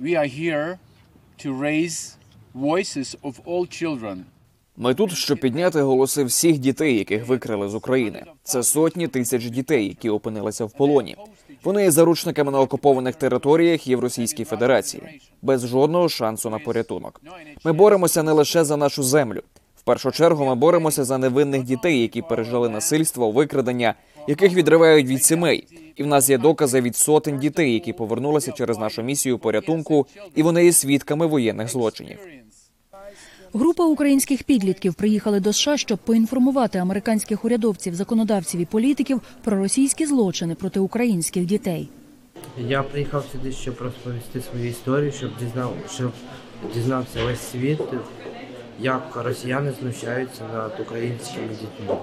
We are here to raise voices of all children. Ми тут, щоб підняти голоси всіх дітей, яких викрали з України. Це сотні тисяч дітей, які опинилися в полоні. Вони є заручниками на окупованих територіях і в Російській Федерації, без жодного шансу на порятунок. Ми боремося не лише за нашу землю. Першу чергу ми боремося за невинних дітей, які пережили насильство, викрадення, яких відривають від сімей. І в нас є докази від сотень дітей, які повернулися через нашу місію порятунку, і вони є свідками воєнних злочинів. Група українських підлітків приїхали до США, щоб поінформувати американських урядовців, законодавців і політиків про російські злочини проти українських дітей. Я приїхав сюди, щоб розповісти свою історію, щоб дізнав, щоб дізнався весь світ, як росіяни знущаються над українськими дітьми.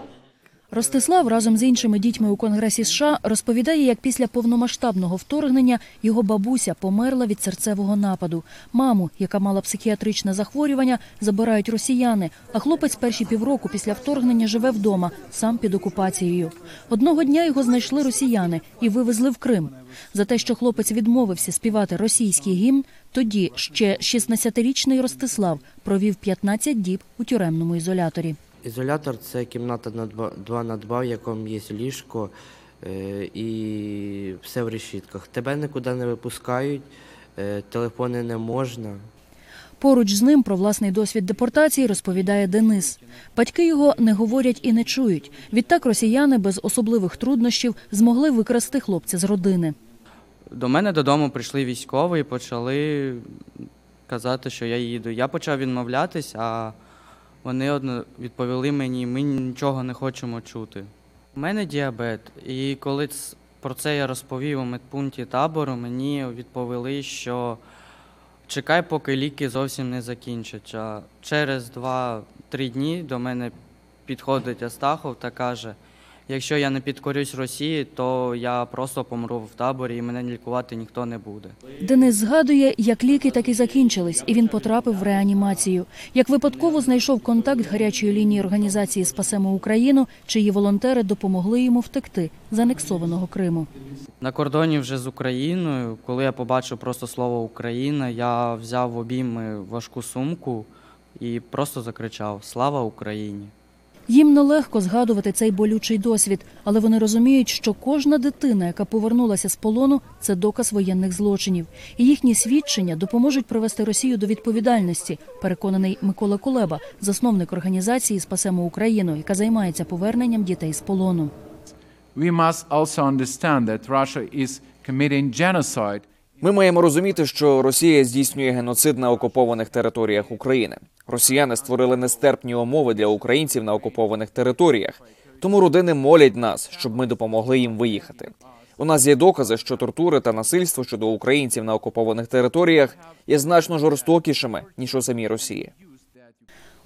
Ростислав разом з іншими дітьми у Конгресі США розповідає, як після повномасштабного вторгнення його бабуся померла від серцевого нападу. Маму, яка мала психіатричне захворювання, забирають росіяни. А хлопець перші півроку після вторгнення живе вдома, сам під окупацією. Одного дня його знайшли росіяни і вивезли в Крим. За те, що хлопець відмовився співати російський гімн, тоді ще 16-річний Ростислав провів 15 діб у тюремному ізоляторі. Ізолятор це кімната на 2 на 2, в якому є ліжко е, і все в решітках. Тебе нікуди не випускають, е, телефони не можна. Поруч з ним про власний досвід депортації розповідає Денис. Батьки його не говорять і не чують. Відтак росіяни без особливих труднощів змогли викрасти хлопця з родини. До мене додому прийшли військові і почали казати, що я їду. Я почав відмовлятись, а вони одно відповіли мені, ми нічого не хочемо чути. У мене діабет, і коли про це я розповів у медпункті табору, мені відповіли, що чекай, поки ліки зовсім не закінчаться. Через 2-3 дні до мене підходить Астахов та каже: якщо я не підкорюсь Росії, то я просто помру в таборі і мене лікувати ніхто не буде. Денис згадує, як ліки так і закінчились, і він потрапив в реанімацію. Як випадково знайшов контакт гарячої лінії організації Спасемо Україну, чиї волонтери допомогли йому втекти з анексованого Криму. На кордоні вже з Україною, коли я побачив просто слово Україна, я взяв в обійми важку сумку і просто закричав Слава Україні! Їм нелегко згадувати цей болючий досвід, але вони розуміють, що кожна дитина, яка повернулася з полону, це доказ воєнних злочинів, і їхні свідчення допоможуть привести Росію до відповідальності. Переконаний Микола Кулеба, засновник організації Спасемо Україну, яка займається поверненням дітей з полону. We must also understand that Russia is committing genocide Ми маємо розуміти, що Росія здійснює геноцид на окупованих територіях України. Росіяни створили нестерпні умови для українців на окупованих територіях. Тому родини молять нас, щоб ми допомогли їм виїхати. У нас є докази, що тортури та насильство щодо українців на окупованих територіях є значно жорстокішими ніж у самій Росії.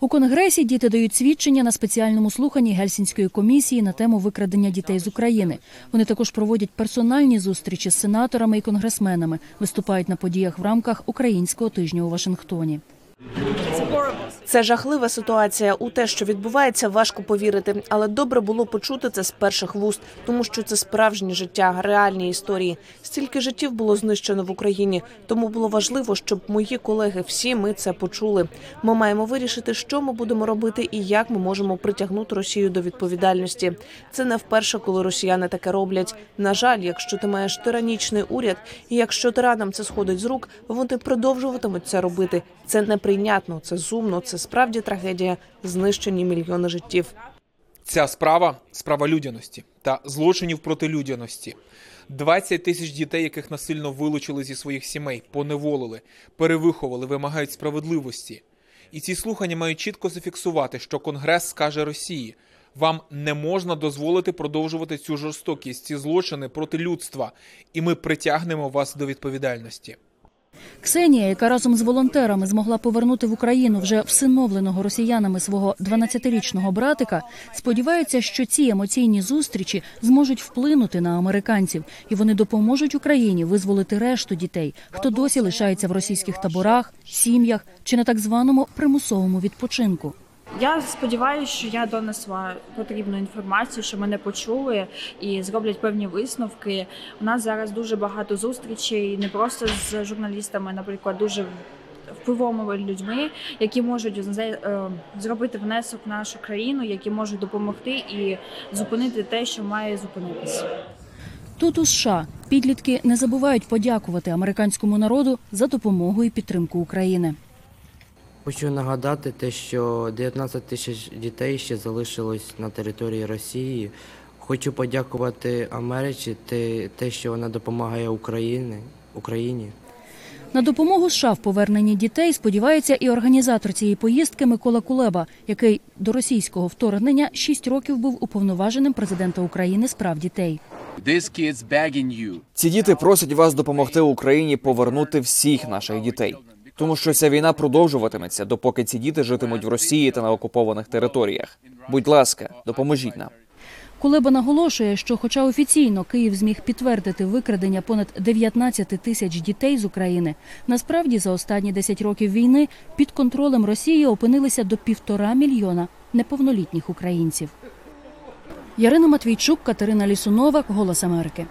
У конгресі діти дають свідчення на спеціальному слуханні Гельсінської комісії на тему викрадення дітей з України. Вони також проводять персональні зустрічі з сенаторами і конгресменами, виступають на подіях в рамках українського тижня у Вашингтоні. Це жахлива ситуація. У те, що відбувається, важко повірити, але добре було почути це з перших вуст, тому що це справжнє життя, реальні історії. Стільки життів було знищено в Україні, тому було важливо, щоб мої колеги всі ми це почули. Ми маємо вирішити, що ми будемо робити і як ми можемо притягнути Росію до відповідальності. Це не вперше, коли росіяни таке роблять. На жаль, якщо ти маєш тиранічний уряд, і якщо тиранам це сходить з рук, вони продовжуватимуть це робити. Це неприйнятно, це зумно, це справді трагедія, знищені мільйони життів. Ця справа справа людяності та злочинів проти людяності. 20 тисяч дітей, яких насильно вилучили зі своїх сімей, поневолили, перевиховали, вимагають справедливості. І ці слухання мають чітко зафіксувати, що Конгрес скаже Росії: вам не можна дозволити продовжувати цю жорстокість, ці злочини проти людства, і ми притягнемо вас до відповідальності. Ксенія, яка разом з волонтерами змогла повернути в Україну вже всиновленого росіянами свого 12-річного братика, сподівається, що ці емоційні зустрічі зможуть вплинути на американців, і вони допоможуть Україні визволити решту дітей, хто досі лишається в російських таборах, сім'ях чи на так званому примусовому відпочинку. Я сподіваюся, що я донесла потрібну інформацію, що мене почули і зроблять певні висновки. У нас зараз дуже багато зустрічей, не просто з журналістами, наприклад, дуже впливовими людьми, які можуть е, зробити внесок в нашу країну, які можуть допомогти і зупинити те, що має зупинитися. Тут у США підлітки не забувають подякувати американському народу за допомогу і підтримку України. Хочу нагадати те, що 19 тисяч дітей ще залишилось на території Росії. Хочу подякувати Америці те, те що вона допомагає Україні, Україні. На допомогу США в поверненні дітей сподівається і організатор цієї поїздки Микола Кулеба, який до російського вторгнення 6 років був уповноваженим президента України з прав дітей. This kid's begging you. Ці діти просять вас допомогти Україні повернути всіх наших дітей, тому що ця війна продовжуватиметься, допоки ці діти житимуть в Росії та на окупованих територіях. Будь ласка, допоможіть нам. Кулеба наголошує, що, хоча офіційно Київ зміг підтвердити викрадення понад 19 тисяч дітей з України, насправді за останні 10 років війни під контролем Росії опинилися до півтора мільйона неповнолітніх українців. Ярина Матвійчук, Катерина Лісунова, Голос Америки.